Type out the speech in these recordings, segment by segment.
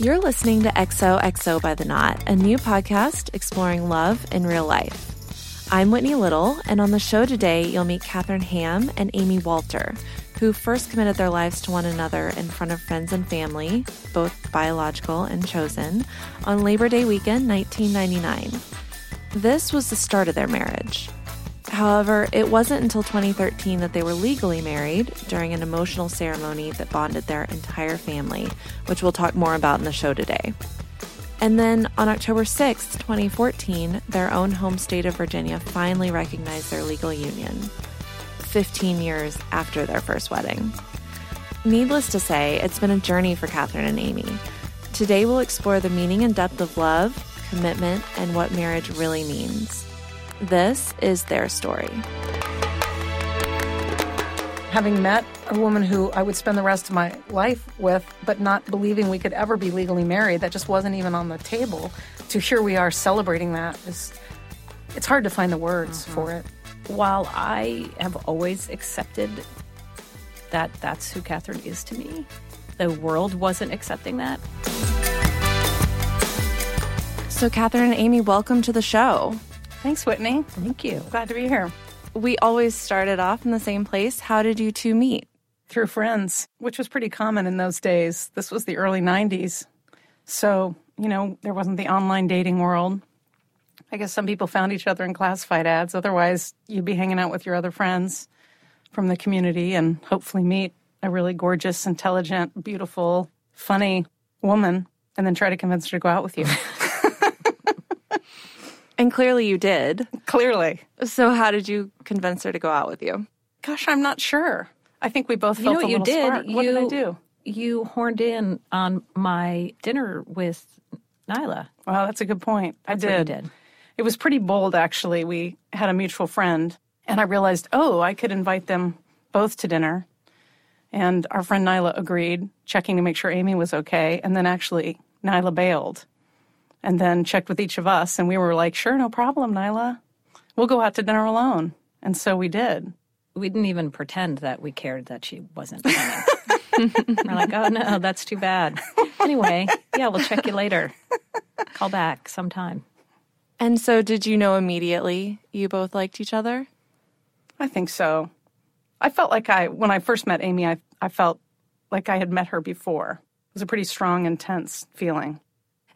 You're listening to XOXO by the Knot, a new podcast exploring love in real life. I'm Whitney Little, and on the show today, you'll meet Kathryn Hamm and Amy Walter, who first committed their lives to one another in front of friends and family, both biological and chosen, on Labor Day weekend 1999. This was the start of their marriage. However, it wasn't until 2013 that they were legally married during an emotional ceremony that bonded their entire family, which we'll talk more about in the show today. And then on October 6, 2014, their own home state of Virginia finally recognized their legal union, 15 years after their first wedding. Needless to say, it's been a journey for Kathryn and Amy. Today, we'll explore the meaning and depth of love, commitment, and what marriage really means. This is their story. Having met a woman who I would spend the rest of my life with, but not believing we could ever be legally married, that just wasn't even on the table. To here we are celebrating that is, it's hard to find the words mm-hmm. for it. While I have always accepted that that's who Kathryn is to me, the world wasn't accepting that. So, Kathryn and Amy, welcome to the show. Thanks, Whitney. Thank you. Glad to be here. We always started off in the same place. How did you two meet? Through friends, which was pretty common in those days. This was the early 90s. So, you know, there wasn't the online dating world. I guess some people found each other in classified ads. Otherwise, you'd be hanging out with your other friends from the community and hopefully meet a really gorgeous, intelligent, beautiful, funny woman and then try to convince her to go out with you. And clearly you did. Clearly. So how did you convince her to go out with you? Gosh, I'm not sure. I think we both you felt know what a you little did? smart. What you, did I do? You horned in on my dinner with Nyla. Wow, that's a good point. That's I did. did. It was pretty bold, actually. We had a mutual friend, and I realized, oh, I could invite them both to dinner. And our friend Nyla agreed, checking to make sure Amy was okay. And then actually, Nyla bailed and then checked with each of us. And we were like, sure, no problem, Nyla. We'll go out to dinner alone. And so we did. We didn't even pretend that we cared that she wasn't coming. we're like, oh no, that's too bad. Anyway, yeah, we'll check you later. Call back sometime. And so, did you know immediately you both liked each other? I think so. I felt like I, when I first met Amy, I, I felt like I had met her before. It was a pretty strong, intense feeling.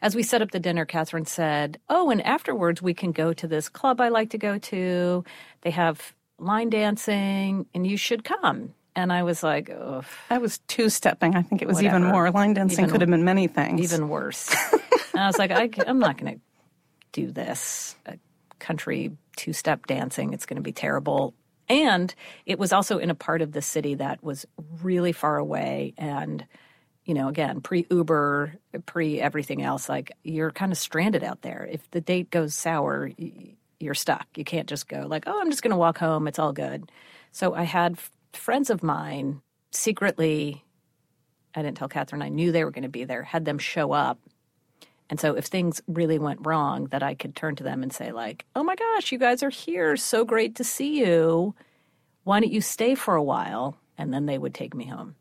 As we set up the dinner, Kathryn said, Oh, and afterwards we can go to this club I like to go to. They have line dancing, and you should come. And I was like, Ugh. I was two stepping. I think it was Whatever. even more. Line dancing Even- could have been many things. even worse. and I was like, I, am not going to do this. A country two step dancing, it's going to be terrible. And it was also in a part of the city that was really far away. And, you know, again, pre Uber, pre everything else, like you're kind of stranded out there. If the date goes sour, you're stuck. You can't just go, like, oh, I'm just going to walk home. It's all good. So I had f- friends of mine secretly I didn't tell Kathryn, I knew they were going to be there, had them show up. And so if things really went wrong, that I could turn to them and say, like, oh my gosh, you guys are here. So great to see you. Why don't you stay for a while? And then they would take me home.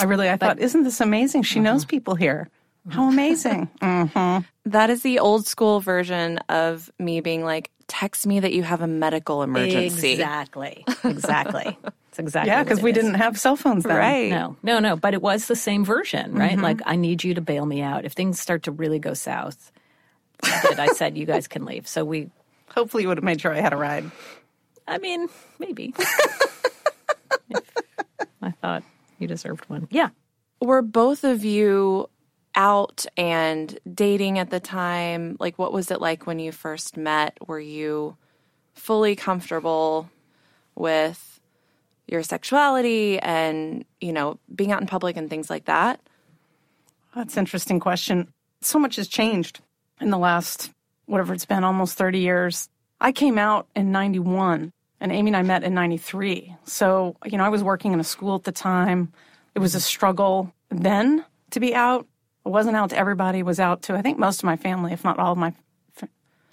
I really, I thought, isn't this amazing? She knows people here. How amazing. mm-hmm. That is the old school version of me being like, text me that you have a medical emergency. Exactly. Exactly. It's exactly Yeah, because we is. didn't have cell phones then. Right. No, no, no. But it was the same version, right? Like, I need you to bail me out. If things start to really go south, I. I said, you guys can leave. So we, Hopefully, you would have made sure I had a ride. I mean, maybe. I thought you deserved one. Yeah. Were both of you out and dating at the time? Like, what was it like when you first met? Were you fully comfortable with your sexuality and, you know, being out in public and things like that? That's an interesting question. So much has changed in the last, whatever it's been, almost 30 years. I came out in 91 and Amy and I met in 93. So, you know, I was working in a school at the time. It was a struggle then to be out. I wasn't out to everybody, was out to, I think, most of my family, if not all of my.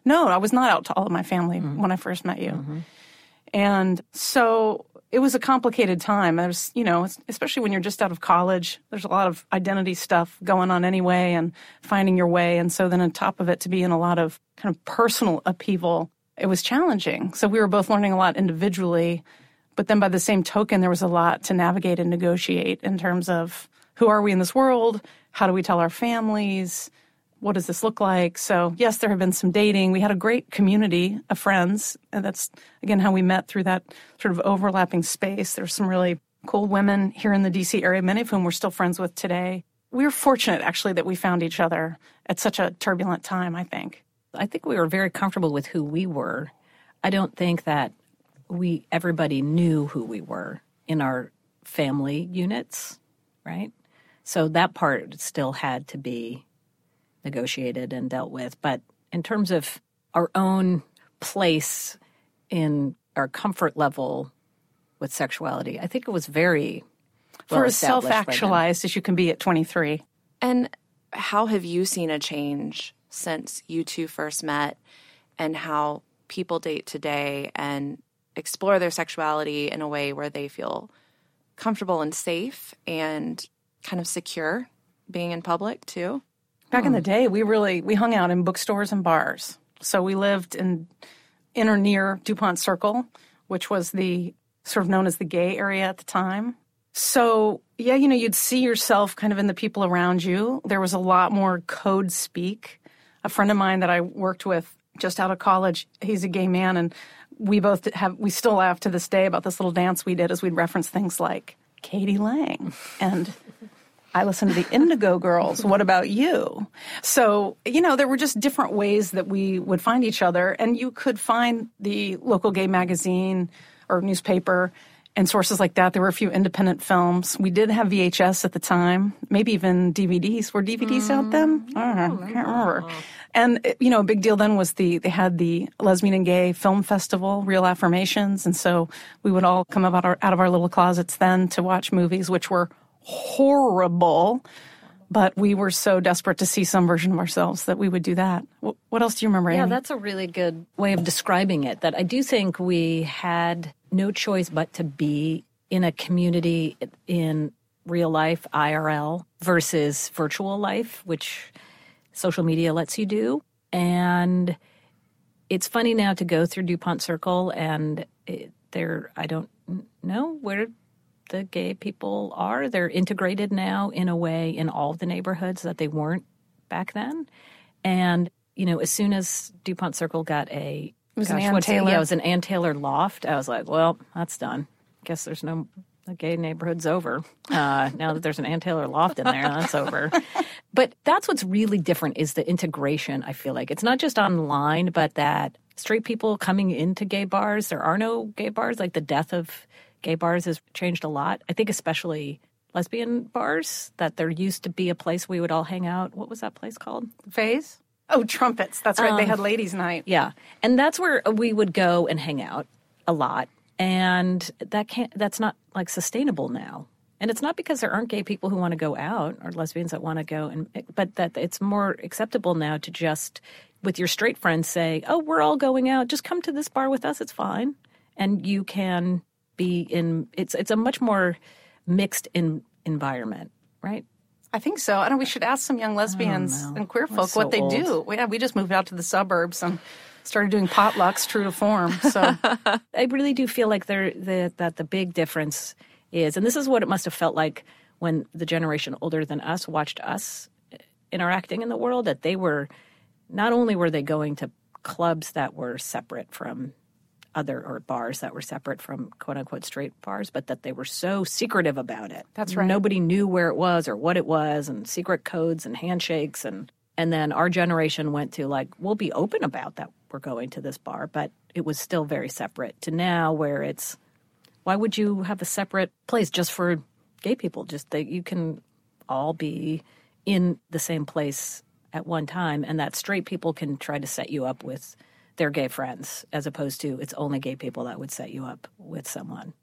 No, I was not out to all of my family mm-hmm. when I first met you. Mm-hmm. And so it was a complicated time. There's, you know, especially when you're just out of college, there's a lot of identity stuff going on anyway and finding your way. And so then on top of it, to be in a lot of kind of personal upheaval, it was challenging. So we were both learning a lot individually. But then by the same token, there was a lot to navigate and negotiate in terms of who are we in this world? How do we tell our families? what does this look like? So, yes, there have been some dating. We had a great community of friends, and that's again how we met through that sort of overlapping space. There's some really cool women here in the DC area, many of whom we're still friends with today. We were fortunate actually that we found each other at such a turbulent time, I think. I think we were very comfortable with who we were. I don't think that we everybody knew who we were in our family units, right? So that part still had to be negotiated and dealt with. But in terms of our own place in our comfort level with sexuality, I think it was very well for as self actualized as you can be at 23. And how have you seen a change since you two first met and how people date today and explore their sexuality in a way where they feel comfortable and safe and kind of secure being in public too? Back in the hmm. day, we really we hung out in bookstores and bars. So we lived in in or near DuPont Circle, which was the sort of known as the gay area at the time. So, yeah, you know, you'd see yourself kind of in the people around you. There was a lot more code speak. A friend of mine that I worked with just out of college, he's a gay man, and we both have, we still laugh to this day about this little dance we did as we'd reference things like k.d. lang and I listened to the Indigo Girls. What about you? So, you know, there were just different ways that we would find each other. And you could find the local gay magazine or newspaper and sources like that. There were a few independent films. We did have VHS at the time, maybe even DVDs. Were DVDs mm, out then? I don't know. I can't remember. And uh, you know, a big deal then was the they had the lesbian and gay film festival, Reel Affirmations, and so we would all come out, our, out of our little closets then to watch movies, which were horrible. But we were so desperate to see some version of ourselves that we would do that. What else do you remember? Yeah, that's a really good way of describing it. That I do think we had no choice but to be in a community in real life, IRL, versus virtual life, which social media lets you do. And it's funny now to go through DuPont Circle and it, there, I don't know where the gay people are. They're integrated now in a way in all the neighborhoods that they weren't back then. And, you know, as soon as DuPont Circle got a it was gosh, an Ann Taylor. Yeah, it was an Ann Taylor loft. I was like, well, that's done. Guess there's no the gay neighborhood's over. Uh, now that there's an Ann Taylor loft in there, that's over. But that's what's really different is the integration. I feel like it's not just online, but that straight people coming into gay bars. There are no gay bars. Like the death of gay bars has changed a lot. I think especially lesbian bars that there used to be a place we would all hang out. What was that place called? Phase? Oh, trumpets. That's right. Um, they had ladies' night. Yeah. And that's where we would go and hang out a lot. And that can't that's not like sustainable now. And it's not because there aren't gay people who want to go out or lesbians that want to go and but that it's more acceptable now to just with your straight friends say, "Oh, we're all going out. Just come to this bar with us. It's fine." And you can be in it's it's a much more mixed in, environment, right? I think so. I know we should ask some young lesbians and queer folk so what they old. do. Yeah, we just moved out to the suburbs and started doing potlucks true to form. So I really do feel like there the, that the big difference is, and this is what it must have felt like when the generation older than us watched us uh, interacting in the world. That they were not only were they going to clubs that were separate from other or bars that were separate from quote unquote straight bars, but that they were so secretive about it. That's right. Nobody knew where it was or what it was, and secret codes and handshakes and and then our generation went to like we'll be open about that we're going to this bar, but it was still very separate. To now where it's why would you have a separate place just for gay people? Just that you can all be in the same place at one time, and that straight people can try to set you up with their gay friends, as opposed to it's only gay people that would set you up with someone.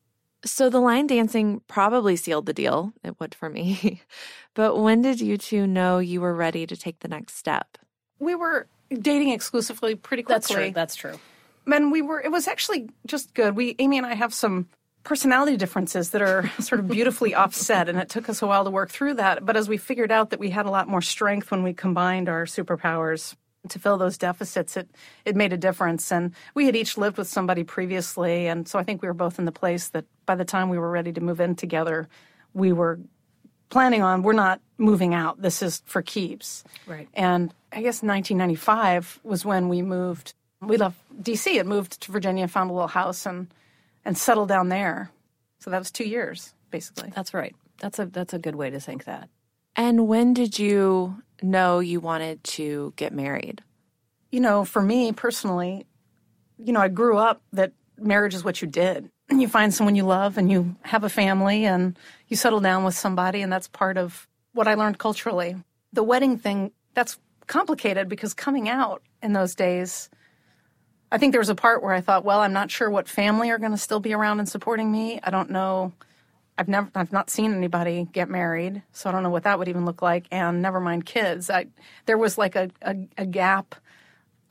So the line dancing probably sealed the deal. It would for me. but when did you two know you were ready to take the next step? We were dating exclusively pretty quickly. That's true. That's true. and we were, it was actually just good. We, Amy and I have some personality differences that are sort of beautifully offset, and it took us a while to work through that. But as we figured out that we had a lot more strength when we combined our superpowers to fill those deficits, it it made a difference. And we had each lived with somebody previously, and so I think we were both in the place that by the time we were ready to move in together, we were planning on we're not moving out. This is for keeps. Right. And I guess 1995 was when we moved. We left D.C. and moved to Virginia, found a little house, and and settled down there. So that was two years, basically. That's right. That's a that's a good way to think that. And when did you know you wanted to get married? You know, for me personally, you know, I grew up that marriage is what you did. You find someone you love and you have a family and you settle down with somebody, and that's part of what I learned culturally. The wedding thing, that's complicated because coming out in those days, I think there was a part where I thought, well, I'm not sure what family are going to still be around and supporting me. I don't know. I've never, I've not seen anybody get married, so I don't know what that would even look like. And never mind kids. I, there was like a, a, a gap,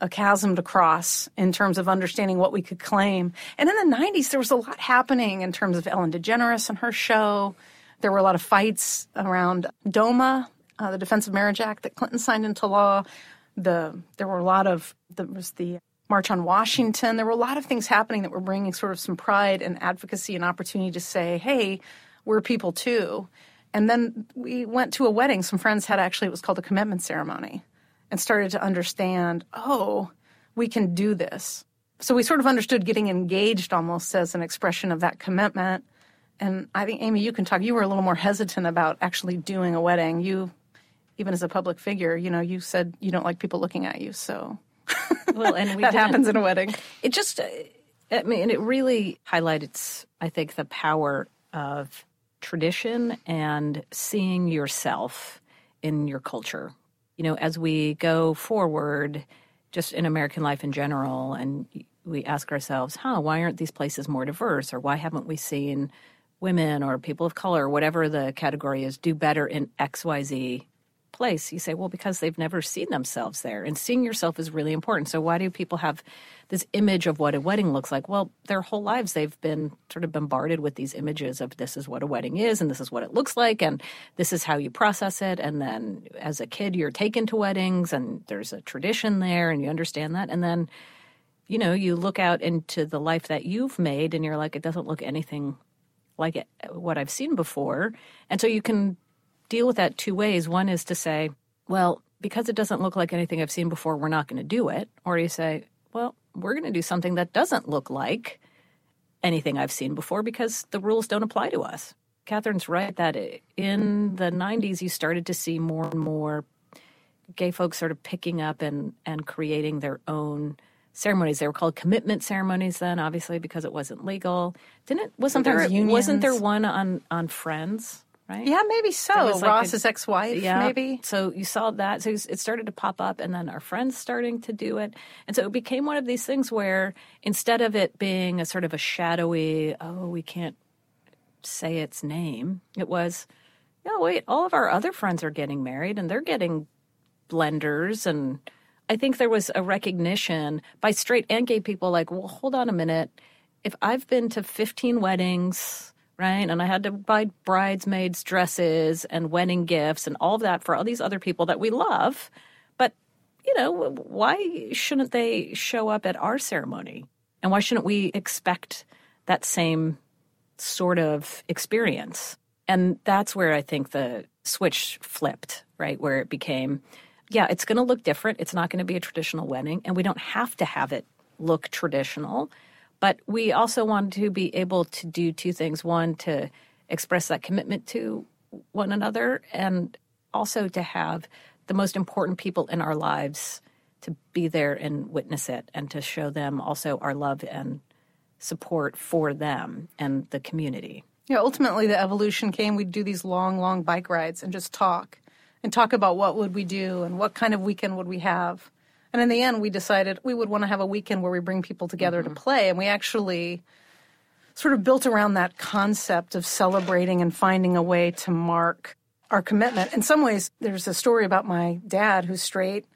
a chasm to cross in terms of understanding what we could claim. And in the 90s, there was a lot happening in terms of Ellen DeGeneres and her show. There were a lot of fights around DOMA, uh, the Defense of Marriage Act that Clinton signed into law. The there were a lot of there was the March on Washington. There were a lot of things happening that were bringing sort of some pride and advocacy and opportunity to say, hey, we're people too. And then we went to a wedding. Some friends had actually, it was called a commitment ceremony, and started to understand, oh, we can do this. So we sort of understood getting engaged almost as an expression of that commitment. And I think, Amy, you can talk. You were a little more hesitant about actually doing a wedding. You, even as a public figure, you know, you said you don't like people looking at you. So well, and we that didn't- happens in a wedding. It just, I mean, it really highlighted, I think, the power of tradition and seeing yourself in your culture. You know, as we go forward, just in American life in general, and we ask ourselves, huh, why aren't these places more diverse? Or why haven't we seen women or people of color, whatever the category is, do better in XYZ place, you say, well, because they've never seen themselves there. And seeing yourself is really important. So, why do people have this image of what a wedding looks like? Well, their whole lives they've been sort of bombarded with these images of this is what a wedding is, and this is what it looks like, and this is how you process it. And then as a kid, you're taken to weddings, and there's a tradition there, and you understand that. And then, you know, you look out into the life that you've made, and you're like, it doesn't look anything like it, what I've seen before. And so you can deal with that two ways. One is to say, well, because it doesn't look like anything I've seen before, we're not going to do it. Or you say, well, we're going to do something that doesn't look like anything I've seen before because the rules don't apply to us. Kathryn's right that in the 90s, you started to see more and more gay folks sort of picking up and, and creating their own ceremonies. They were called commitment ceremonies then, obviously, because it wasn't legal. Didn't it? Wasn't there? Sometimes Wasn't there one on on Friends? Right. Yeah, maybe so. like Ross's ex-wife, Yeah. maybe. So you saw that. So it started to pop up, and then our friends starting to do it. And so it became one of these things where instead of it being a sort of a shadowy, oh, we can't say its name, it was, no, wait, all of our other friends are getting married and they're getting blenders. And I think there was a recognition by straight and gay people like, well, hold on a minute. If I've been to 15 weddings, right, and I had to buy bridesmaids' dresses and wedding gifts and all of that for all these other people that we love, but, you know, why shouldn't they show up at our ceremony? And why shouldn't we expect that same sort of experience? And that's where I think the switch flipped, right? Where it became, yeah, it's going to look different. It's not going to be a traditional wedding, and we don't have to have it look traditional. But we also want to be able to do two things one, to express that commitment to one another, and also to have the most important people in our lives to be there and witness it, and to show them also our love and support for them and the community. Yeah, ultimately the evolution came. We'd do these long, long bike rides and just talk and talk about what would we do and what kind of weekend would we have. And in the end, we decided we would want to have a weekend where we bring people together to play. And we actually sort of built around that concept of celebrating and finding a way to mark our commitment. In some ways, there's a story about my dad who's straight.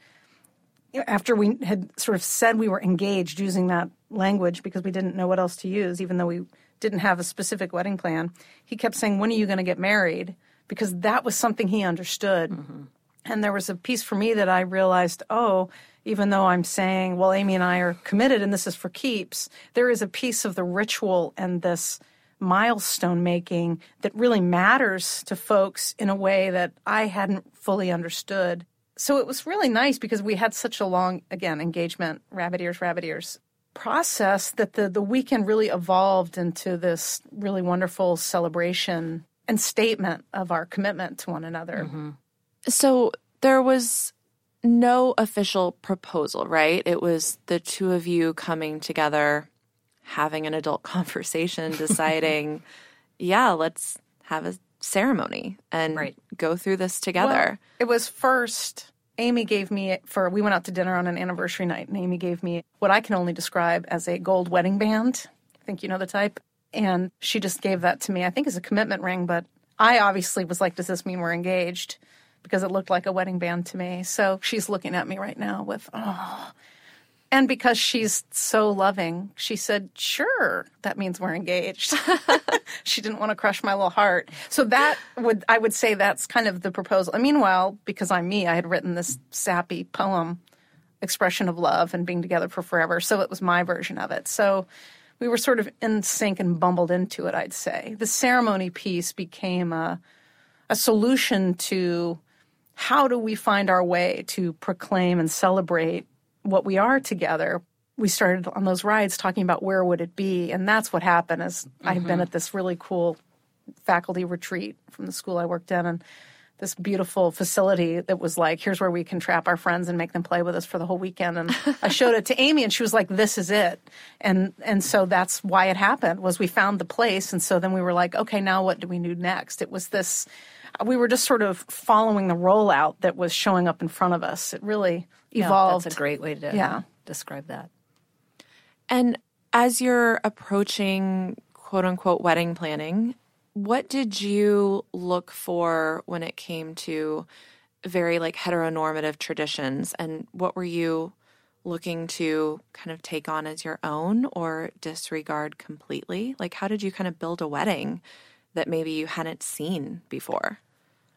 After we had sort of said we were engaged using that language because we didn't know what else to use, even though we didn't have a specific wedding plan. He kept saying, When are you going to get married? Because that was something he understood. Mm-hmm. And there was a piece for me that I realized, oh, even though I'm saying, well, Amy and I are committed and this is for keeps, there is a piece of the ritual and this milestone making that really matters to folks in a way that I hadn't fully understood. So it was really nice because we had such a long, again, engagement, rabbit ears, rabbit ears process that the, the weekend really evolved into this really wonderful celebration and statement of our commitment to one another. Mm-hmm. So there was no official proposal, right? It was the two of you coming together, having an adult conversation, deciding, yeah, let's have a ceremony and right. go through this together. Well, it was first Amy gave me for we went out to dinner on an anniversary night, and Amy gave me what I can only describe as a gold wedding band. I think you know the type. And she just gave that to me, I think as a commitment ring, but I obviously was like, Does this mean we're engaged? Because it looked like a wedding band to me. So she's looking at me right now with, oh, and because she's so loving, she said, Sure, that means we're engaged. she didn't want to crush my little heart. So that would, I would say that's kind of the proposal. And meanwhile, because I'm me, I had written this sappy poem, expression of love and being together for forever. So it was my version of it. So we were sort of in sync and bumbled into it, I'd say. The ceremony piece became a, a solution to how do we find our way to proclaim and celebrate what we are together, we started on those rides talking about where would it be, and that's what happened. Is mm-hmm. I've been at this really cool faculty retreat from the school I worked in, and this beautiful facility that was like, here's where we can trap our friends and make them play with us for the whole weekend. And I showed it to Amy, and she was like, "This is it." And and so that's why it happened. Was we found the place, and so then we were like, okay, now what do we do next? It was this. We were just sort of following the rollout that was showing up in front of us. It really evolved. Yeah, that's a great way to yeah. describe that. And as you're approaching quote unquote wedding planning, what did you look for when it came to very like heteronormative traditions and what were you looking to kind of take on as your own or disregard completely? Like how did you kind of build a wedding that maybe you hadn't seen before?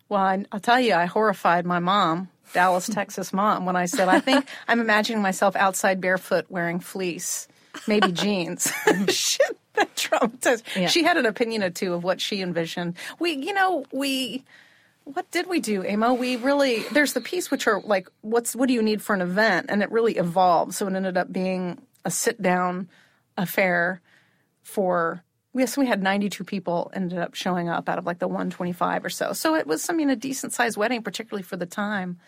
Well, I, will tell you, I horrified my mom, Dallas, Texas mom, when I said, I think I'm imagining myself outside barefoot wearing fleece, maybe jeans. Mm-hmm. Shit, that traumatized. Yeah. She had an opinion or two of what she envisioned. We, you know, we, what did we do, Amo? We really, there's the piece which are like, what's, what do you need for an event? And it really evolved. So it ended up being a sit down affair for Yes, we had 92 people ended up showing up out of like the 125 or so. So it was, I mean, a decent sized wedding, particularly for the time.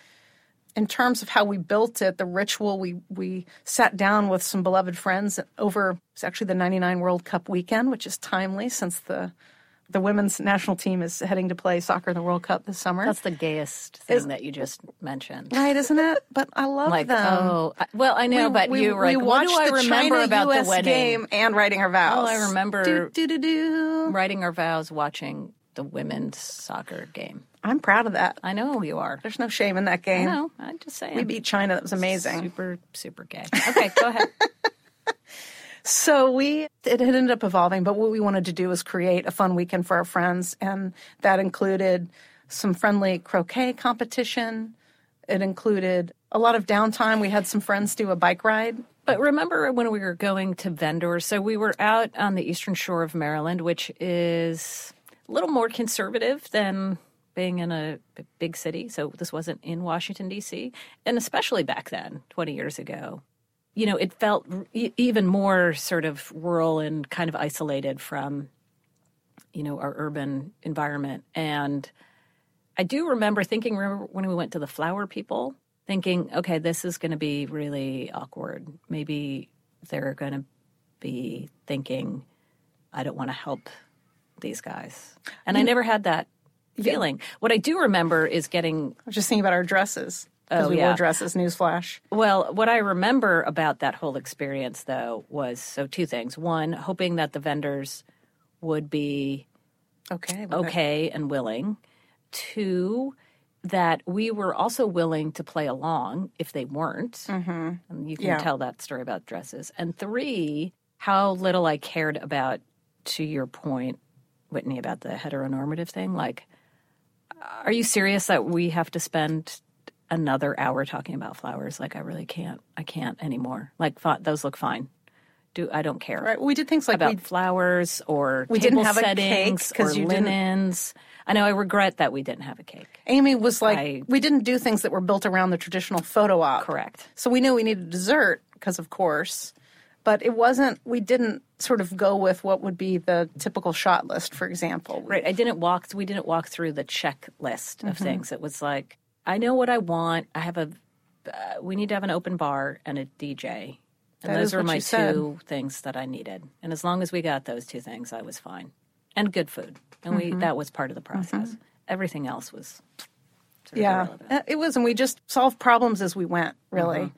In terms of how we built it, the ritual, we, we sat down with some beloved friends over, it's actually the 99 World Cup weekend, which is timely since the the women's national team is heading to play soccer in the World Cup this summer. That's the gayest thing that you just mentioned, right? Isn't it? But I love like, them. Oh, well, I know, we, but we, you were like, we what do I remember China about US the wedding game and writing our vows? Oh, I remember do, do, do, writing our vows, watching the women's soccer game. I'm proud of that. I know you are. There's no shame in that game. I know. I'm just saying. We beat China. That was amazing. Super, super gay. Okay, go ahead. So we it ended up evolving, but what we wanted to do was create a fun weekend for our friends, and that included some friendly croquet competition. It included a lot of downtime. We had some friends do a bike ride. But remember when we were going to vendors? So we were out on the eastern shore of Maryland, which is a little more conservative than being in a big city. So this wasn't in Washington, D.C., and especially back then, 20 years ago you know, it felt even more sort of rural and kind of isolated from, you know, our urban environment. And I do remember thinking, remember when we went to the flower people, thinking, okay, this is going to be really awkward. Maybe they're going to be thinking, I don't want to help these guys. And I never had that feeling. Yeah. What I do remember is getting. I was just thinking about our dresses. Because oh, we yeah. wore dresses, newsflash. Well, what I remember about that whole experience, though, was so two things. One, hoping that the vendors would be okay, okay, and willing. Two, that we were also willing to play along if they weren't. Mm-hmm. And you can Yeah. tell that story about dresses. And three, how little I cared about, to your point, Whitney, about the heteronormative thing. Like, are you serious that we have to spend another hour talking about flowers? Like, I really can't. I can't anymore. Like, those look fine. Do I don't care Right. We did things like about we flowers or We didn't have a cake or didn't- linens. I know I regret that we didn't have a cake. Amy was like, I- we didn't do things that were built around the traditional photo op. Correct. So we knew we needed dessert because, of course, but it wasn't. We didn't sort of go with what would be the typical shot list, for example. Right. I didn't walk. We didn't walk through the checklist of Mm-hmm. things. It was like I know what I want. I have a. Uh, we need to have an open bar and a DJ. And That those were my you said. two things that I needed. And as long as we got those two things, I was fine. And good food. And Mm-hmm. we that was part of the process. Everything else was Yeah, irrelevant. Uh, it was, and we just solved problems as we went, really. Mm-hmm.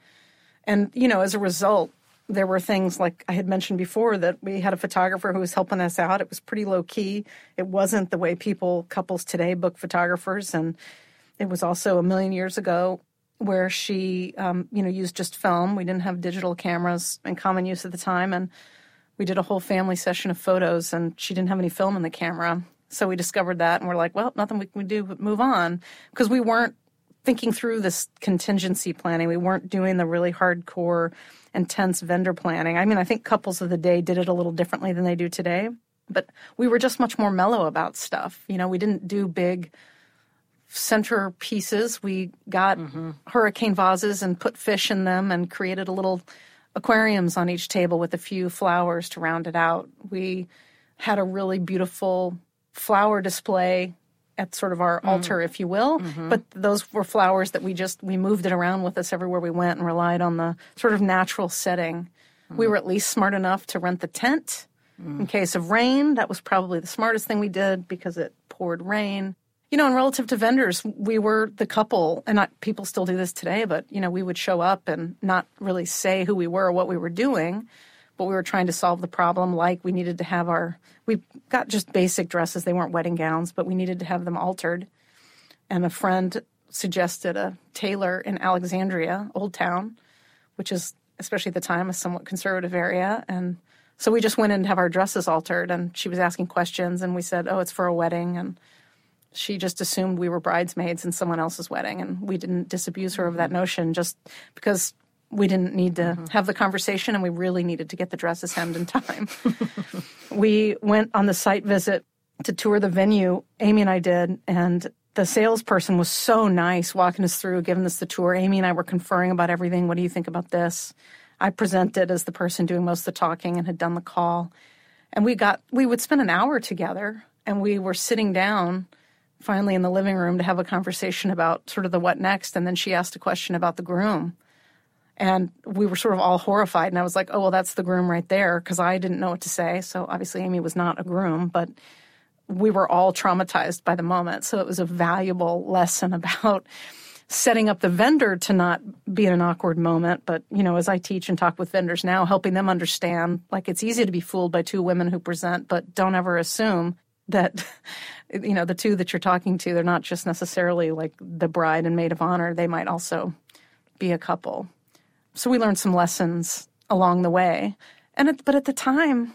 And you know, as a result, there were things like I had mentioned before that we had a photographer who was helping us out. It was pretty low key. It wasn't the way people couples today book photographers, and it was also a million years ago where she, um, you know, used just film. We didn't have digital cameras in common use at the time, and we did a whole family session of photos, and she didn't have any film in the camera. So we discovered that, and we're like, well, nothing we can do but move on because we weren't thinking through this contingency planning. We weren't doing the really hardcore, intense vendor planning. I mean, I think couples of the day did it a little differently than they do today, but we were just much more mellow about stuff. You know, we didn't do big center pieces. We got mm-hmm. hurricane vases and put fish in them and created a little aquariums on each table with a few flowers to round it out. We had a really beautiful flower display at sort of our mm. altar, if you will. Mm-hmm. But those were flowers that we just we moved it around with us everywhere we went and relied on the sort of natural setting. Mm. We were at least smart enough to rent the tent mm. in case of rain. That was probably the smartest thing we did because it poured rain. You know, and relative to vendors, we were the couple, and not, people still do this today, but, you know, we would show up and not really say who we were or what we were doing, but we were trying to solve the problem. Like we needed to have our, we got just basic dresses. They weren't wedding gowns, but we needed to have them altered. And a friend suggested a tailor in Alexandria, Old Town, which is, especially at the time, a somewhat conservative area. And so we just went in to have our dresses altered, and she was asking questions, and we said, oh, it's for a wedding. And she just assumed we were bridesmaids in someone else's wedding, and we didn't disabuse her of that mm-hmm. notion just because we didn't need to mm-hmm. have the conversation and we really needed to get the dresses hemmed in time. we went on the site visit to tour the venue, Amy and I did, and the salesperson was so nice walking us through, giving us the tour. Amy and I were conferring about everything. What do you think about this? I presented as the person doing most of the talking and had done the call. And we got we would spend an hour together and we were sitting down finally in the living room to have a conversation about sort of the what next and then she asked a question about the groom. And we were sort of all horrified and i was like oh well that's the groom right there because i didn't know what to say. So obviously amy was not a groom but we were all traumatized by the moment. So it was a valuable lesson about setting up the vendor to not be in an awkward moment. But you know as i teach and talk with vendors now helping them understand like it's easy to be fooled by two women who present but don't ever assume that you know the two that you're talking to they're not just necessarily like the bride and maid of honor. They might also be a couple. So we learned some lessons along the way. And it, but at the time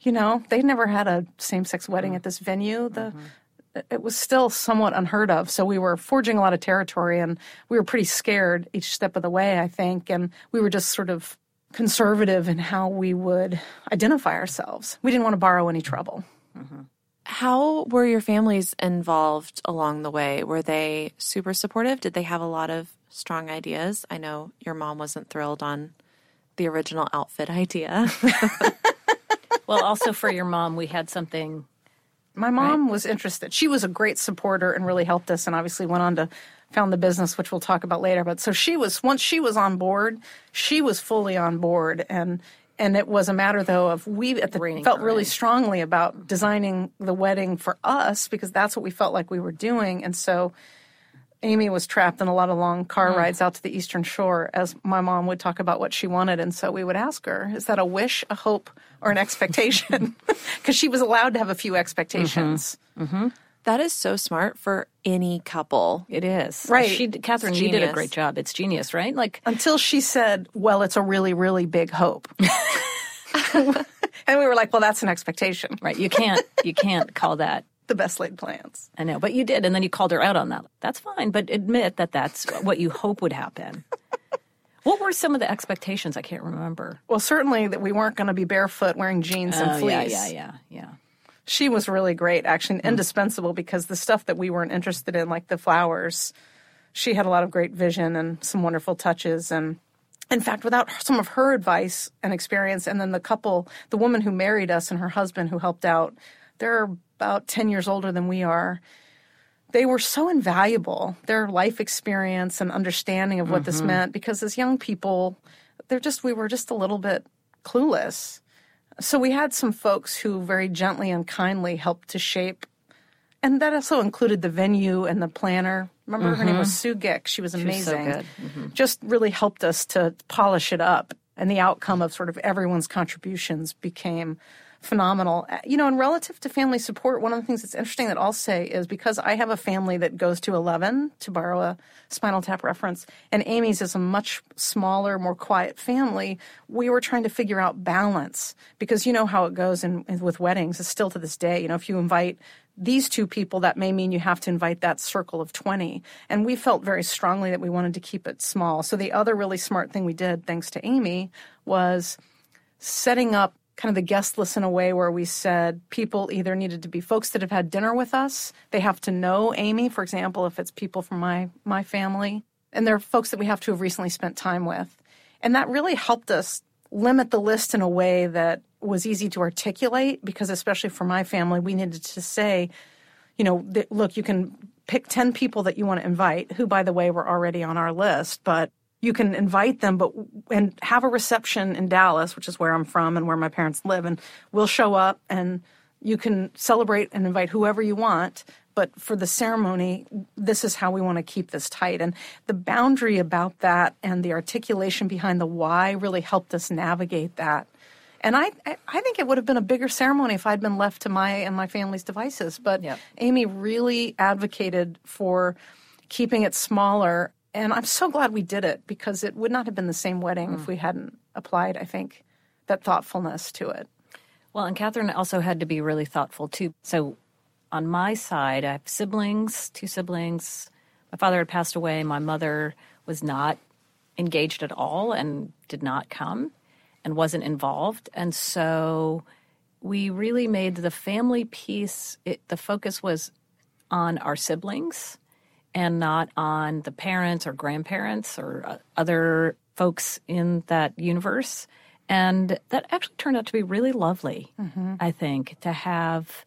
you know they never had a same-sex wedding at this venue. The mm-hmm. it was still somewhat unheard of. So we were forging a lot of territory and we were pretty scared each step of the way i think. And we were just sort of conservative in how we would identify ourselves. We didn't want to borrow any trouble mm-hmm. How were your families involved along the way? Were they super supportive? Did they have a lot of strong ideas? I know your mom wasn't thrilled on the original outfit idea. Well, also for your mom, we had something. My mom was interested. She was a great supporter and really helped us, and obviously went on to found the business, which we'll talk about later. But so she was once she was on board, she was fully on board, and and it was a matter though of we at the Reining felt really strongly about designing the wedding for us because that's what we felt like we were doing, and so. Amy was trapped in a lot of long car mm. rides out to the Eastern Shore as my mom would talk about what she wanted. And so we would ask her, is that a wish, a hope, or an expectation? Because she was allowed to have a few expectations. Mm-hmm. Mm-hmm. That is so smart for any couple. It is. Right. She, Kathryn, you did a great job. It's genius, right? Like, Until she said, well, it's a really, really big hope. and we were like, well, that's an expectation. right. You can't, you can't call that. The best laid plans. I know, but you did. And then you called her out on that. That's fine. But admit that that's what you hope would happen. What were some of the expectations? I can't remember. Well, certainly that we weren't going to be barefoot wearing jeans and Oh, fleece. yeah, yeah, yeah, yeah. She was really great, actually, and mm. indispensable because the stuff that we weren't interested in, like the flowers, she had a lot of great vision and some wonderful touches. And in fact, without some of her advice and experience, and then the couple, the woman who married us and her husband who helped out, they're about 10 years older than we are. They were so invaluable, their life experience and understanding of what this mm-hmm. meant, because as young people, they're just, we were just a little bit clueless. So we had some folks who very gently and kindly helped to shape, and that also included the venue and the planner. Remember, her name was mm-hmm. Sue Gick. She was was so amazing. good. Mm-hmm. Just really helped us to polish it up, and the outcome of sort of everyone's contributions became phenomenal. You know, and relative to family support, one of the things that's interesting that I'll say is because I have a family that goes to 11, to borrow a Spinal Tap reference, and Amy's is a much smaller, more quiet family, we were trying to figure out balance because you know how it goes in, in- with weddings. It's still to this day. You know, if you invite these two people, that may mean you have to invite that circle of 20. And we felt very strongly that we wanted to keep it small. So the other really smart thing we did, thanks to Amy, was setting up kind of the guest list in a way where we said people either needed to be folks that have had dinner with us, they have to know Amy, for example, if it's people from my my family, and they're folks that we have to have recently spent time with. And that really helped us limit the list in a way that was easy to articulate because especially for my family, we needed to say, you know, th- look, you can pick 10 people that you want to invite, who, by the way, were already on our list, but you can invite them, but and have a reception in Dallas, which is where I'm from and where my parents live, and we'll show up and you can celebrate and invite whoever you want. But for the ceremony, this is how we want to keep this tight. And the boundary about that and the articulation behind the why really helped us navigate that. And I, I- think it would have been a bigger ceremony if I'd been left to my and my family's devices. But. Amy really advocated for keeping it smaller. And I'm so glad we did it because it would not have been the same wedding if hmm. we hadn't applied, I think, that thoughtfulness to it. Well, and Kathryn also had to be really thoughtful too. So, on my side, I have siblings, two siblings. My father had passed away. My mother was not engaged at all and did not come and wasn't involved. And so, we really made the family piece, it, the focus was on our siblings and not on the parents or grandparents or uh, other folks in that universe. And that actually turned out to be really lovely, I think, to have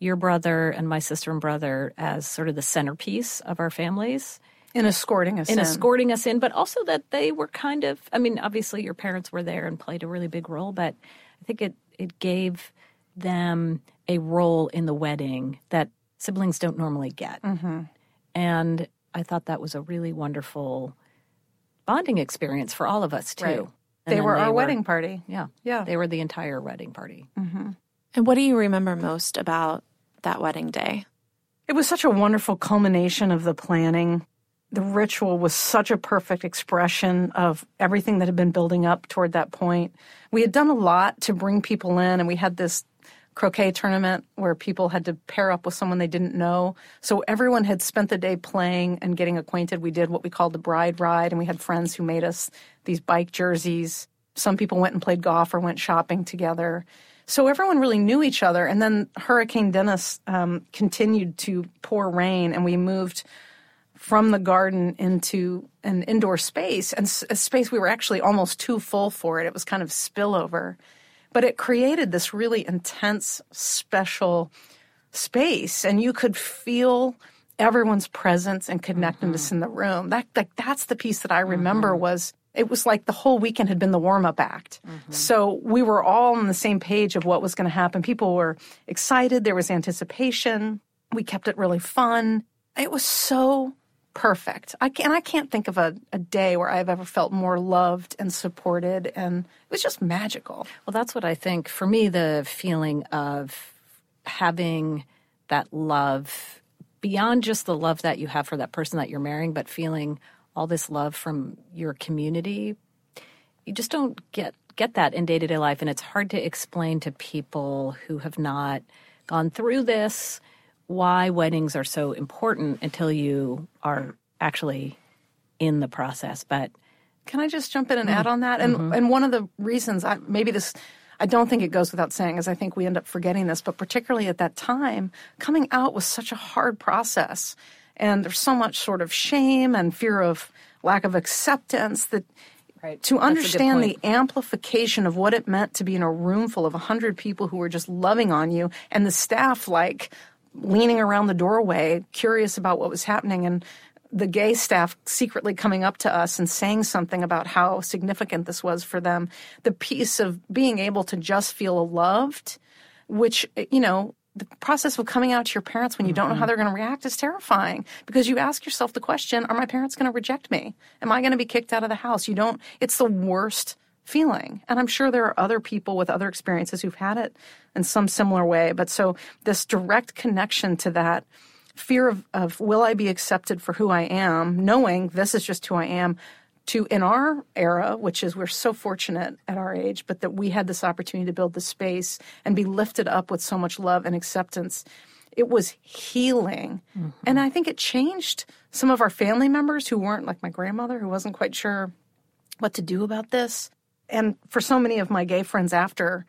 your brother and my sister and brother as sort of the centerpiece of our families In escorting us in in. escorting us in, but also that they were kind of, I mean, obviously your parents were there and played a really big role, but I think it, it gave them a role in the wedding that siblings don't normally get. Mm-hmm. And I thought that was a really wonderful bonding experience for all of us, too. Right. They were our wedding party. Yeah. Yeah. They were the entire wedding party. Mm-hmm. And what do you remember most about that wedding day? It was such a wonderful culmination of the planning. The ritual was such a perfect expression of everything that had been building up toward that point. We had done a lot to bring people in, and we had this croquet tournament where people had to pair up with someone they didn't know. So everyone had spent the day playing and getting acquainted. We did what we called the bride ride, and we had friends who made us these bike jerseys. Some people went and played golf or went shopping together. So everyone really knew each other. And then Hurricane Dennis um, continued to pour rain, and we moved from the garden into an indoor space, and a space we were actually almost too full for it. It was kind of spillover. But it created this really intense, special space, and you could feel everyone's presence and connectedness in the room. That, like that's the piece that I remember was it was like the whole weekend had been the warm up act. Mm-hmm. So we were all on the same page of what was going to happen. People were excited. There was anticipation. We kept it really fun. It was so perfect. I can, I can't think of a, a day where I've ever felt more loved and supported, and it was just magical. Well, that's what I think. For me, the feeling of having that love beyond just the love that you have for that person that you're marrying, but feeling all this love from your community. You just don't get get that in day to day life, and it's hard to explain to people who have not gone through this why weddings are so important until you are actually in the process. But can I just jump in and mm add on that? And mm-hmm. and one of the reasons I maybe this I don't think it goes without saying, as I think we end up forgetting this, but particularly at that time, coming out was such a hard process. And there's so much sort of shame and fear of lack of acceptance that Right. To understand the amplification of what it meant to be in a room full of 100 people who were just loving on you and the staff like leaning around the doorway, curious about what was happening, and the gay staff secretly coming up to us and saying something about how significant this was for them. The piece of being able to just feel loved, which, you know, the process of coming out to your parents when you don't know how mm-hmm. they're going to react is terrifying because you ask yourself the question are my parents going to reject me? Am i going to be kicked out of the house? You don't it's the worst feeling. And i'm sure there are other people with other experiences who've had it in some similar way but so this direct connection to that fear of, of will i be accepted for who i am? knowing this is just who i am to in our era, which is we're so fortunate at our age, but that we had this opportunity to build the space and be lifted up with so much love and acceptance. It was healing. Mm-hmm. And I think it changed some of our family members who weren't like my grandmother, who wasn't quite sure what to do about this. And for so many of my gay friends after,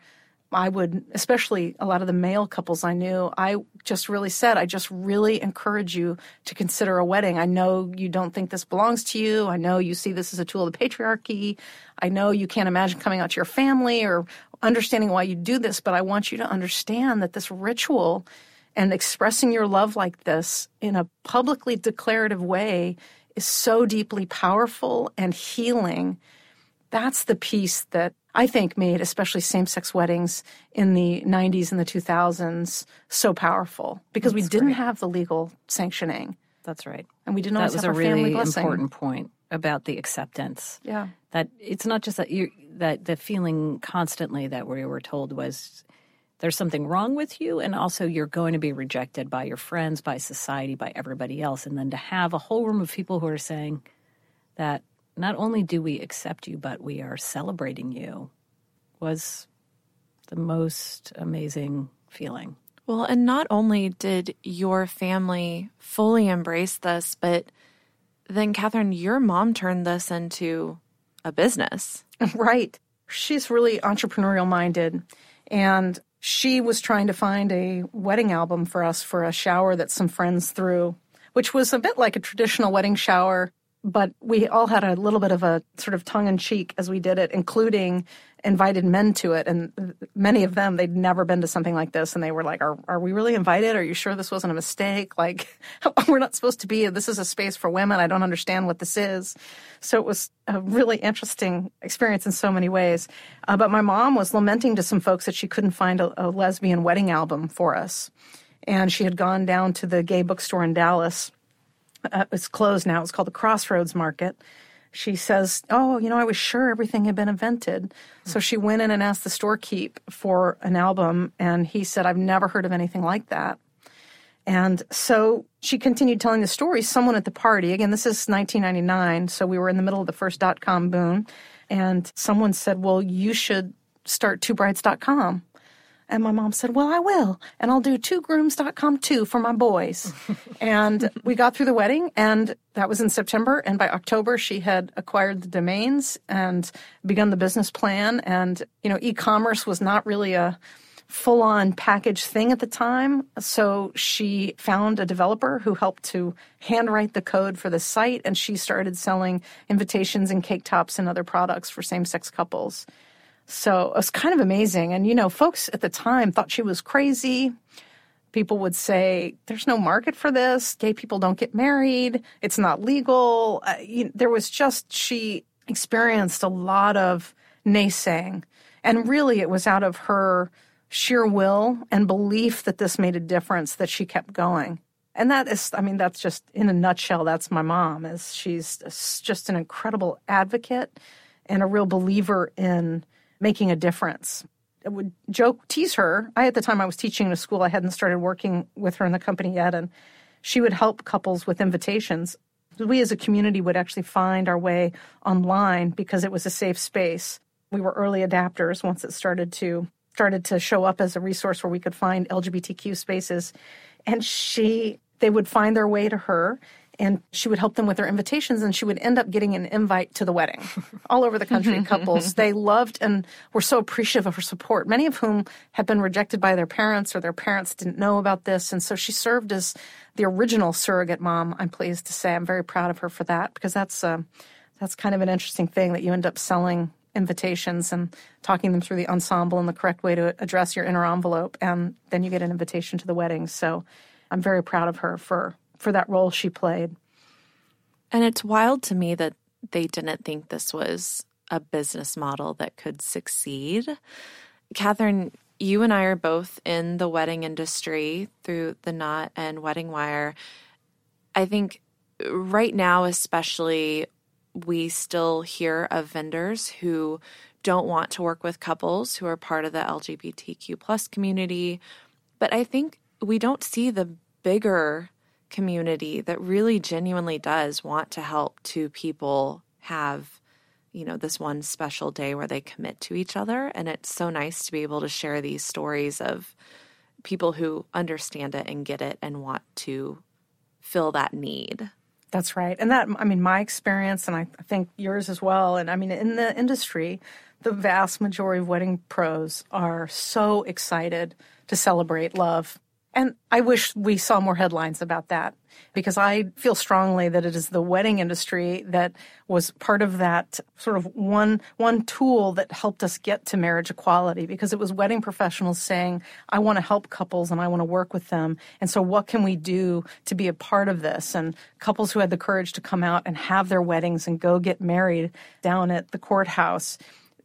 I would, especially a lot of the male couples I knew, I just really said, I just really encourage you to consider a wedding. I know you don't think this belongs to you. I know you see this as a tool of the patriarchy. I know you can't imagine coming out to your family or understanding why you do this, but I want you to understand that this ritual and expressing your love like this in a publicly declarative way is so deeply powerful and healing. That's the piece that I think made especially same-sex weddings in the 90s and the 2000s so powerful because That's we didn't great. have the legal sanctioning. That's right. And we didn't that always was have a really important point about the acceptance. Yeah. That it's not just that you that the feeling constantly that we were told was there's something wrong with you and also you're going to be rejected by your friends, by society, by everybody else and then to have a whole room of people who are saying that not only do we accept you, but we are celebrating you was the most amazing feeling. Well, and not only did your family fully embrace this, but then, Kathryn, your mom turned this into a business. Right. She's really entrepreneurial minded. And she was trying to find a wedding album for us for a shower that some friends threw, which was a bit like a traditional wedding shower but we all had a little bit of a sort of tongue in cheek as we did it, including invited men to it. And many of them, they'd never been to something like this. And they were like, Are, are we really invited? Are you sure this wasn't a mistake? Like, we're not supposed to be, this is a space for women. I don't understand what this is. So it was a really interesting experience in so many ways. Uh, but my mom was lamenting to some folks that she couldn't find a, a lesbian wedding album for us. And she had gone down to the gay bookstore in Dallas uh, it's closed now. It's called the Crossroads Market. She says, "Oh, you know, I was sure everything had been invented." So she went in and asked the storekeep for an album, and he said, "I've never heard of anything like that." And so she continued telling the story. Someone at the party, again, this is 1999, so we were in the middle of the first dot com boom, and someone said, Well, you should start twobrides.com. And my mom said, Well, I will. And I'll do twogrooms.com too for my boys. and we got through the wedding, and that was in September. And by October, she had acquired the domains and begun the business plan. And, you know, e commerce was not really a full on package thing at the time. So she found a developer who helped to handwrite the code for the site. And she started selling invitations and cake tops and other products for same sex couples. So it was kind of amazing. And, you know, folks at the time thought she was crazy. People would say, there's no market for this. Gay people don't get married. It's not legal. Uh, you, there was just, she experienced a lot of naysaying. And really, it was out of her sheer will and belief that this made a difference that she kept going. And that is, I mean, that's just in a nutshell, that's my mom, is she's just an incredible advocate and a real believer in making a difference. I would joke, tease her. I, at the time, I was teaching in a school. I hadn't started working with her in the company yet. And she would help couples with invitations. We as a community would actually find our way online because it was a safe space. We were early adapters once it started to started to show up as a resource where we could find LGBTQ spaces. And she they would find their way to her and she would help them with their invitations and she would end up getting an invite to the wedding. All over the country couples. They loved and were so appreciative of her support many of whom had been rejected by their parents or their parents didn't know about this. And so she served as the original surrogate mom i'm pleased to say. I'm very proud of her for that because that's uh, that's kind of an interesting thing that you end up selling invitations and talking them through the ensemble and the correct way to address your inner envelope and then you get an invitation to the wedding. So i'm very proud of her for for that role she played. And it's wild to me that they didn't think this was a business model that could succeed. Kathryn, you and I are both in the wedding industry through the Knot and Wedding Wire. I think right now, especially, we still hear of vendors who don't want to work with couples who are part of the LGBTQ plus community. But I think we don't see the bigger community that really genuinely does want to help two people have you know this one special day where they commit to each other. And it's so nice to be able to share these stories of people who understand it and get it and want to fill that need. That's right. And that i mean my experience and i think yours as well and i mean in the industry the vast majority of wedding pros are so excited to celebrate love and I wish we saw more headlines about that because I feel strongly that it is the wedding industry that was part of that sort of one one tool that helped us get to marriage equality because it was wedding professionals saying I want to help couples and I want to work with them. And so what can we do to be a part of this? And couples who had the courage to come out and have their weddings and go get married down at the courthouse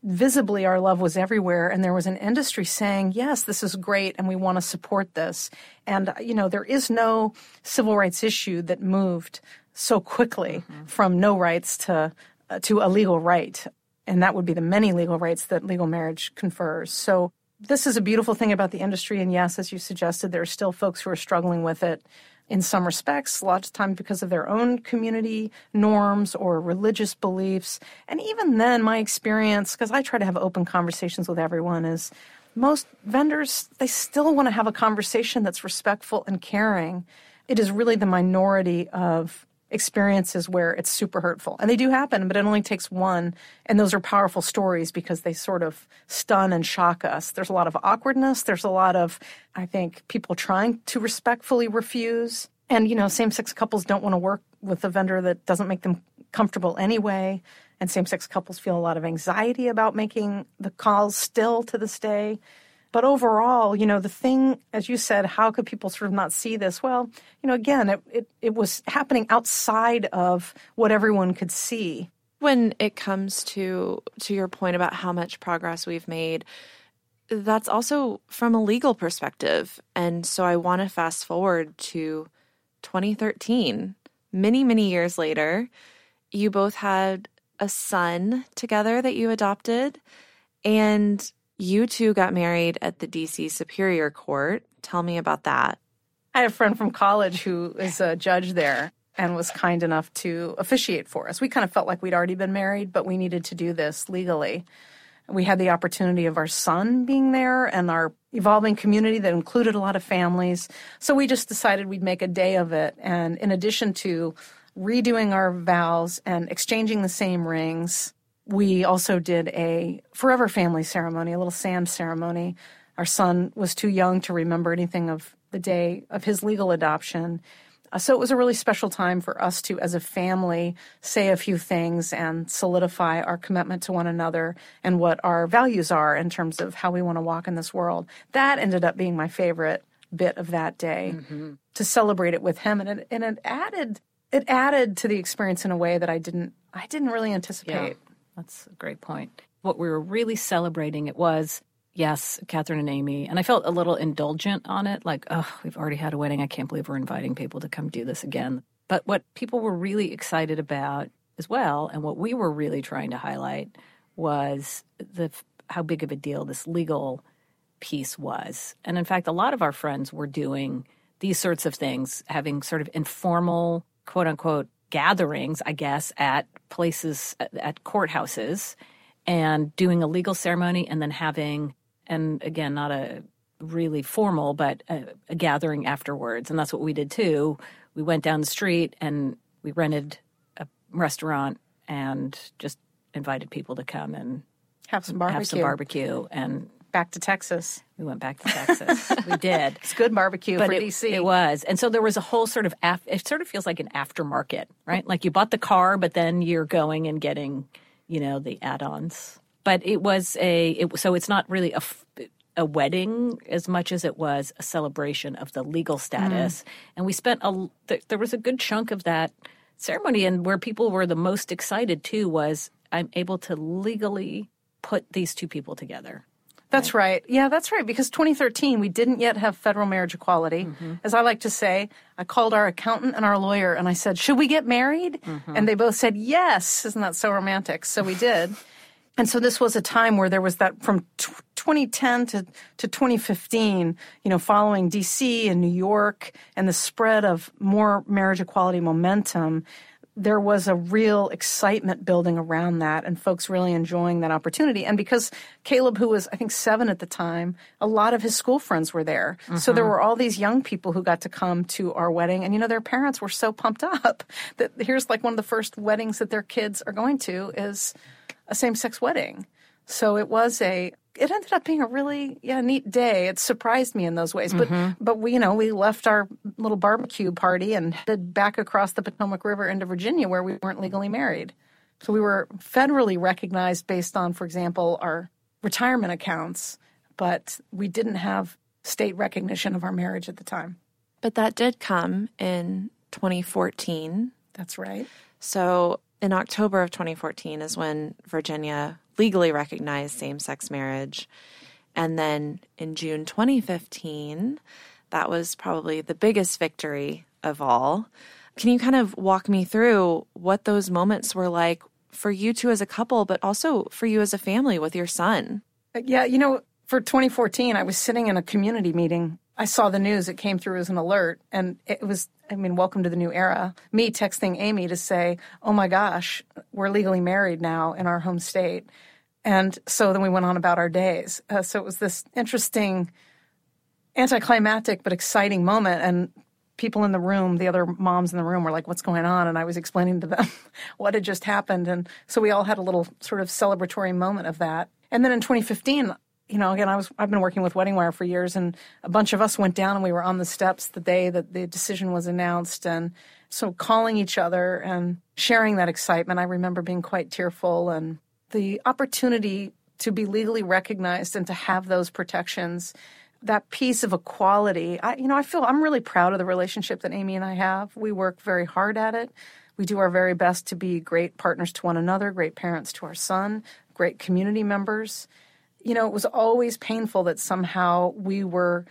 visibly our love was everywhere and there was an industry saying yes this is great and we want to support this. And you know there is no civil rights issue that moved so quickly mm-hmm. from no rights to uh, to a legal right and that would be the many legal rights that legal marriage confers. So this is a beautiful thing about the industry and yes as you suggested there are still folks who are struggling with it in some respects, lots of times because of their own community norms or religious beliefs. And even then, my experience, because I try to have open conversations with everyone, is most vendors, they still want to have a conversation that's respectful and caring. It is really the minority of experiences where it's super hurtful. And they do happen, but it only takes one. And those are powerful stories because they sort of stun and shock us. There's a lot of awkwardness. There's a lot of, I think, people trying to respectfully refuse. And, you know, same sex couples don't want to work with a vendor that doesn't make them comfortable anyway. And same sex couples feel a lot of anxiety about making the calls still to this day. But overall, you know, the thing, as you said, how could people sort of not see this? Well, you know, again, it, it, it was happening outside of what everyone could see. When it comes to to your point about how much progress we've made, that's also from a legal perspective. And so I want to fast forward to 2013. Many, many years later, you both had a son together that you adopted. And you two got married at the DC Superior Court. Tell me about that. I had a friend from college who is a judge there and was kind enough to officiate for us. We kind of felt like we'd already been married, but we needed to do this legally. We had the opportunity of our son being there and our evolving community that included a lot of families. So we just decided we'd make a day of it. And in addition to redoing our vows and exchanging the same rings, we also did a forever family ceremony, a little sand ceremony. Our son was too young to remember anything of the day of his legal adoption. Uh, so it was a really special time for us to, as a family, say a few things and solidify our commitment to one another and what our values are in terms of how we want to walk in this world. That ended up being my favorite bit of that day mm-hmm. to celebrate it with him, and it, and it added it added to the experience in a way that I didn't I didn't really anticipate. Yeah. That's a great point. What we were really celebrating it was yes, Kathryn and Amy, and I felt a little indulgent on it, like, oh, we've already had a wedding. I can't believe we're inviting people to come do this again. But what people were really excited about as well, and what we were really trying to highlight was the how big of a deal this legal piece was. And in fact, a lot of our friends were doing these sorts of things, having sort of informal, quote unquote, gatherings, I guess, at places, at courthouses, and doing a legal ceremony and then having, and again, not a really formal, but a, a gathering afterwards. And that's what we did too. We went down the street and we rented a restaurant and just invited people to come and have some barbecue. Have some barbecue and back to Texas. We went back to Texas. we did. It's good barbecue but for it, DC. It was, and so there was a whole sort of af- it sort of feels like an aftermarket, right? Like you bought the car, but then you're going and getting, you know, the add-ons. But it was a it, so it's not really a a wedding as much as it was a celebration of the legal status. Mm. And we spent a there was a good chunk of that ceremony, and where people were the most excited too was I'm able to legally put these two people together. That's right. Yeah, that's right. Because 2013, we didn't yet have federal marriage equality. Mm-hmm. As I like to say, I called our accountant and our lawyer and I said, Should we get married? Mm-hmm. And they both said, Yes. Isn't that so romantic? So we did. and so this was a time where there was that from t- 2010 to, to 2015, you know, following DC and New York and the spread of more marriage equality momentum there was a real excitement building around that and folks really enjoying that opportunity. And because Caleb, who was, I think, seven at the time, a lot of his school friends were there. Mm-hmm. So there were all these young people who got to come to our wedding. And, you know, their parents were so pumped up that here's like one of the first weddings that their kids are going to is a same sex wedding. So it was a it ended up being a really yeah neat day. It surprised me in those ways. But mm-hmm. but we you know we left our little barbecue party and headed back across the Potomac River into Virginia where we weren't legally married. So we were federally recognized based on, for example, our retirement accounts, but we didn't have state recognition of our marriage at the time. But that did come in 2014. That's right. So in October of 2014 is when Virginia legally recognized same sex marriage. And then in June 2015, that was probably the biggest victory of all. Can you kind of walk me through what those moments were like for you two as a couple, but also for you as a family with your son? Uh, yeah, you know, for 2014, I was sitting in a community meeting. I saw the news, it came through as an alert, and it was, I mean, welcome to the new era. Me texting Amy to say, oh my gosh, we're legally married now in our home state. And so then we went on about our days. Uh, so it was this interesting, anticlimactic but exciting moment. And people in the room, the other moms in the room, were like, "What's going on?" And I was explaining to them what had just happened. And so we all had a little sort of celebratory moment of that. And then in 2015, you know, again, I was I've been working with Wedding Wire for years, and a bunch of us went down and we were on the steps the day that the decision was announced, and so calling each other and sharing that excitement. I remember being quite tearful and the opportunity to be legally recognized and to have those protections that piece of equality I, you know i feel i'm really proud of the relationship that amy and i have we work very hard at it we do our very best to be great partners to one another great parents to our son great community members you know it was always painful that somehow we were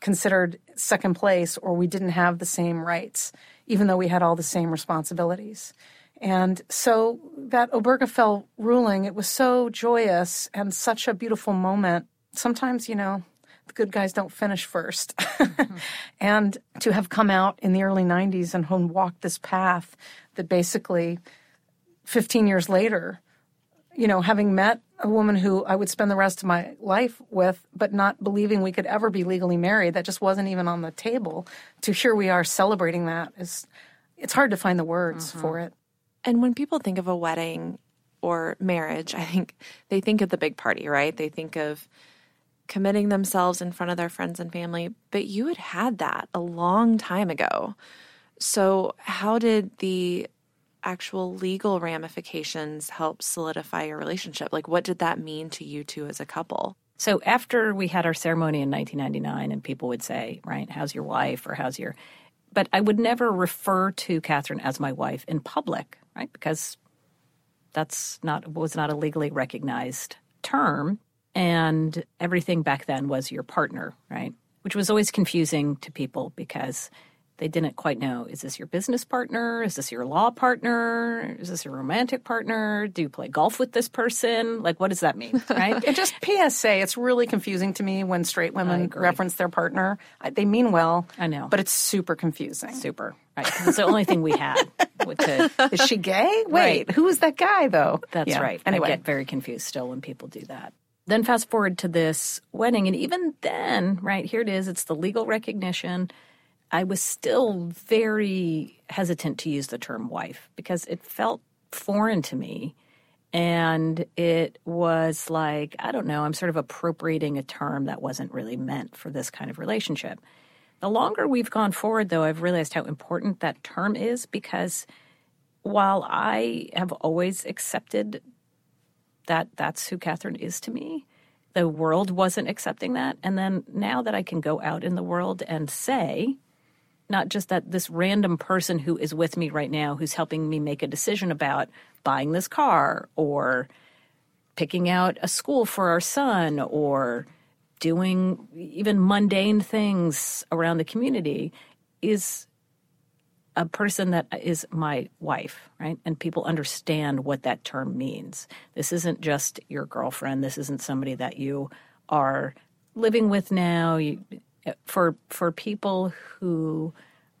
considered second place or we didn't have the same rights even though we had all the same responsibilities and so that Obergefell ruling, it was so joyous and such a beautiful moment. Sometimes, you know, the good guys don't finish 1st mm-hmm. and to have come out in the early 90s and walked this path that basically 15 years later, you know, having met a woman who I would spend the rest of my life with, but not believing we could ever be legally married, that just wasn't even on the table. To here we are celebrating that is, it's hard to find the words mm-hmm. for it. And when people think of a wedding or marriage, I think they think of the big party, right? They think of committing themselves in front of their friends and family, but you had had that a long time ago. So, how did the actual legal ramifications help solidify your relationship? Like, what did that mean to you two as a couple? So, after we had our ceremony in 1999, and people would say, right, how's your wife or how's your. But I would never refer to Kathryn as my wife in public right? Because that's not was not a legally recognized term, and everything back then was your partner, right? Which was always confusing to people because they didn't quite know is this your business partner? Is this your law partner? Is this your romantic partner? Do you play golf with this person? Like, what does that mean? Right? and just PSA, it's really confusing to me when straight women reference their partner. They mean well. I know. But it's super confusing. Super. Right. It's the only thing we had. To, is she gay? Wait, right. who is that guy, though? That's yeah. right. Anyway. I get very confused still when people do that. Then fast forward to this wedding, and even then, right, here it is. It's the legal recognition I was still very hesitant to use the term wife because it felt foreign to me. And it was like, I don't know, I'm sort of appropriating a term that wasn't really meant for this kind of relationship. The longer we've gone forward, though, I've realized how important that term is because while I have always accepted that that's who Kathryn is to me, the world wasn't accepting that. And then now that I can go out in the world and say, not just that this random person who is with me right now who's helping me make a decision about buying this car or picking out a school for our son or doing even mundane things around the community is a person that is my wife, right? And people understand what that term means. This isn't just your girlfriend. This isn't somebody that you are living with now. You, for for people who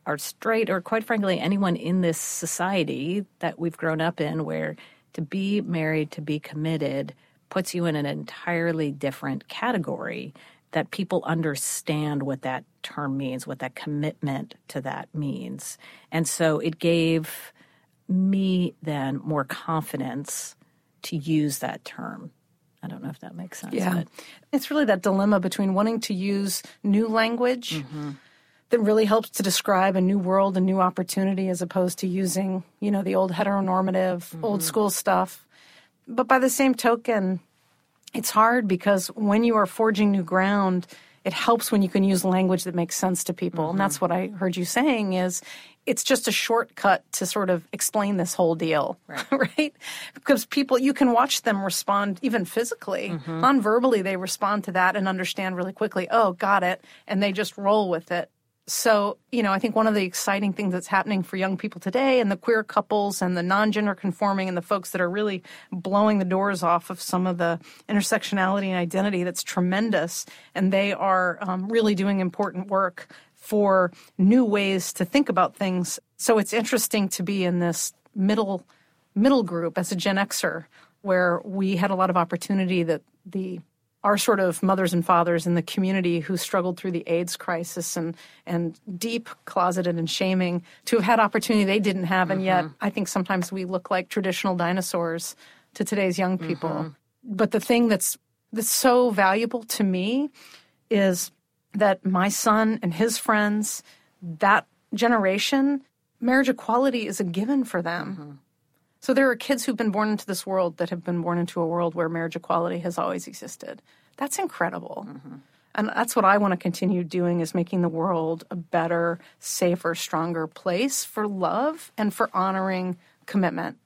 are straight or quite frankly anyone in this society that we've grown up in where to be married to be committed puts you in an entirely different category that people understand what that term means what that commitment to that means. And so it gave me then more confidence to use that term I don't know if that makes sense. Yeah. It's really that dilemma between wanting to use new language mm-hmm. that really helps to describe a new world, a new opportunity, as opposed to using, you know, the old heteronormative, mm-hmm. old school stuff. But by the same token, it's hard because when you are forging new ground, it helps when you can use language that makes sense to people. Mm-hmm. And that's what I heard you saying is it's just a shortcut to sort of explain this whole deal, right? right? Because people, you can watch them respond even physically, mm-hmm. non-verbally, they respond to that and understand really quickly, oh, got it. And they just roll with it. So, you know, I think one of the exciting things that's happening for young people today and the queer couples and the non gender conforming and the folks that are really blowing the doors off of some of the intersectionality and identity that's tremendous. And they are um, really doing important work for new ways to think about things. So it's interesting to be in this middle middle group as a Gen Xer where we had a lot of opportunity that the our sort of mothers and fathers in the community who struggled through the AIDS crisis and and deep closeted and shaming to have had opportunity they didn't have and mm-hmm. yet I think sometimes we look like traditional dinosaurs to today's young people. Mm-hmm. But the thing that's that's so valuable to me is that my son and his friends, that generation, marriage equality is a given for them. Mm-hmm. So there are kids who've been born into this world that have been born into a world where marriage equality has always existed. That's incredible. Mm-hmm. And that's what I want to continue doing is making the world a better, safer, stronger place for love and for honoring commitment.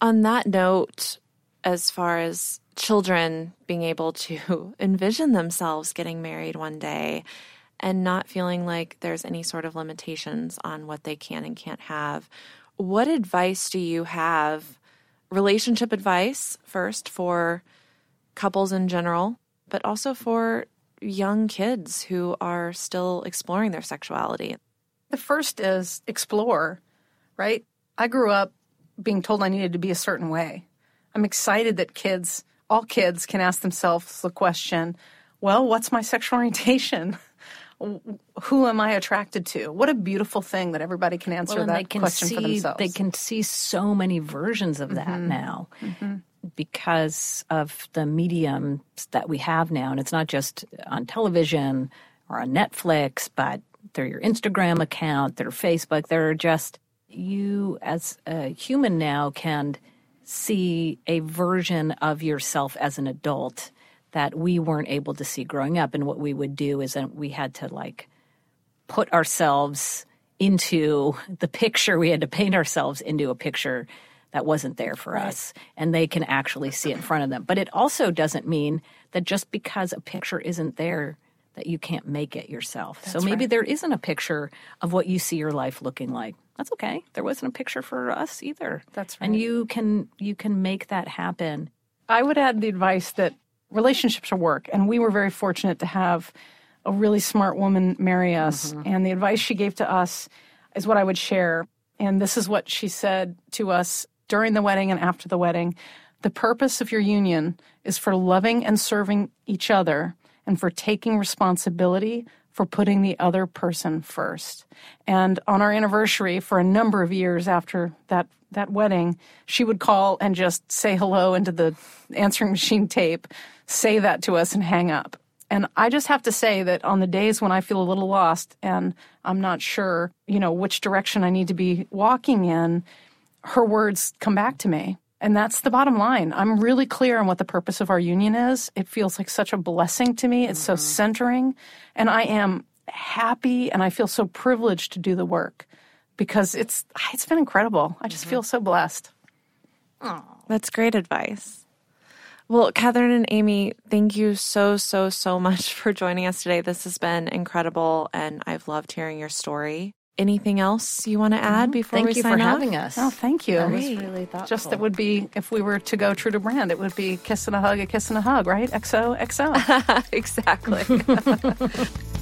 On that note, as far as children being able to envision themselves getting married one day and not feeling like there's any sort of limitations on what they can and can't have. What advice do you have? Relationship advice, first, for couples in general, but also for young kids who are still exploring their sexuality. The first is explore, right? I grew up being told I needed to be a certain way. I'm excited that kids all kids can ask themselves the question well, what's my sexual orientation? Who am I attracted to? What a beautiful thing that everybody can answer well, that can question see, for themselves. They can see so many versions of that mm-hmm. now mm-hmm. because of the mediums that we have now. And it's not just on television or on Netflix, but through your Instagram account, their Facebook. They're just, you as a human now can – see a version of yourself as an adult that we weren't able to see growing up. And what we would do is that we had to like put ourselves into the picture. We had to paint ourselves into a picture that wasn't there for right. us. And they can actually see it in front of them. But it also doesn't mean that just because a picture isn't there, that you can't make it yourself. That's so maybe right. there isn't a picture of what you see your life looking like. That's okay. There wasn't a picture for us either. That's right. And you can you can make that happen. I would add the advice that relationships are work, and we were very fortunate to have a really smart woman marry us. Mm-hmm. And the advice she gave to us is what I would share. And this is what she said to us during the wedding and after the wedding. The purpose of your union is for loving and serving each other and for taking responsibility for putting the other person first. And on our anniversary, for a number of years after that that wedding, she would call and just say hello into the answering machine tape, say that to us, and hang up. And I just have to say that on the days when I feel a little lost and I'm not sure, you know, which direction I need to be walking in, her words come back to me. And that's the bottom line. I'm really clear on what the purpose of our union is. It feels like such a blessing to me. It's so mm-hmm. centering. And I am happy and I feel so privileged to do the work because it's it's been incredible. I just mm-hmm. feel so blessed. That's great advice. Well, Kathryn and Amy, thank you so, so, so much for joining us today. This has been incredible, and I've loved hearing your story. Anything else you want to add before we start? Thank we you sign for off? having us. Oh, thank you. That was really thoughtful. Just that would be if we were to go true to brand, it would be kiss and a hug, a kiss and a hug, right? XO, XO. exactly.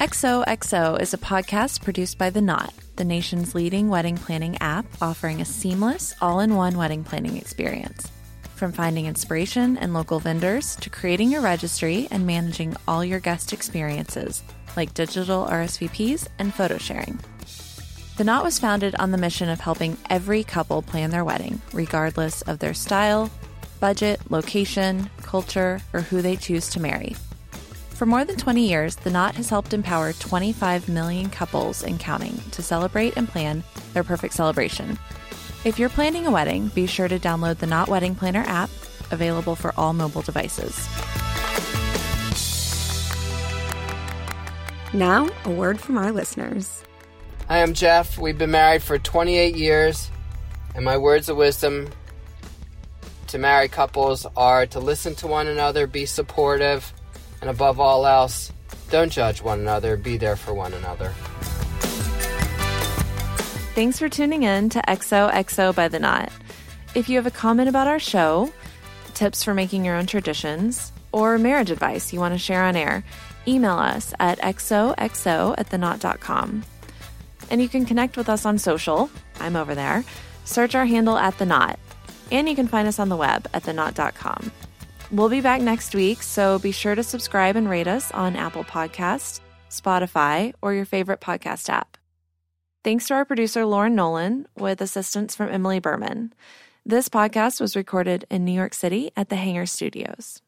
XOXO is a podcast produced by The Knot, the nation's leading wedding planning app offering a seamless, all in one wedding planning experience. From finding inspiration and local vendors to creating your registry and managing all your guest experiences, like digital RSVPs and photo sharing. The Knot was founded on the mission of helping every couple plan their wedding, regardless of their style, budget, location, culture, or who they choose to marry. For more than 20 years, The Knot has helped empower 25 million couples and counting to celebrate and plan their perfect celebration. If you're planning a wedding, be sure to download the Knot Wedding Planner app, available for all mobile devices. Now, a word from our listeners. Hi, I'm Jeff. We've been married for 28 years, and my words of wisdom to married couples are to listen to one another, be supportive, and above all else, don't judge one another, be there for one another. Thanks for tuning in to XOXO by The Knot. If you have a comment about our show, tips for making your own traditions, or marriage advice you want to share on air, email us at xoxo at theknot.com. And you can connect with us on social. I'm over there. Search our handle at The Knot. And you can find us on the web at theknot.com. We'll be back next week, so be sure to subscribe and rate us on Apple Podcasts, Spotify, or your favorite podcast app. Thanks to our producer, Lauren Nolan, with assistance from Emily Berman. This podcast was recorded in New York City at the Hanger Studios.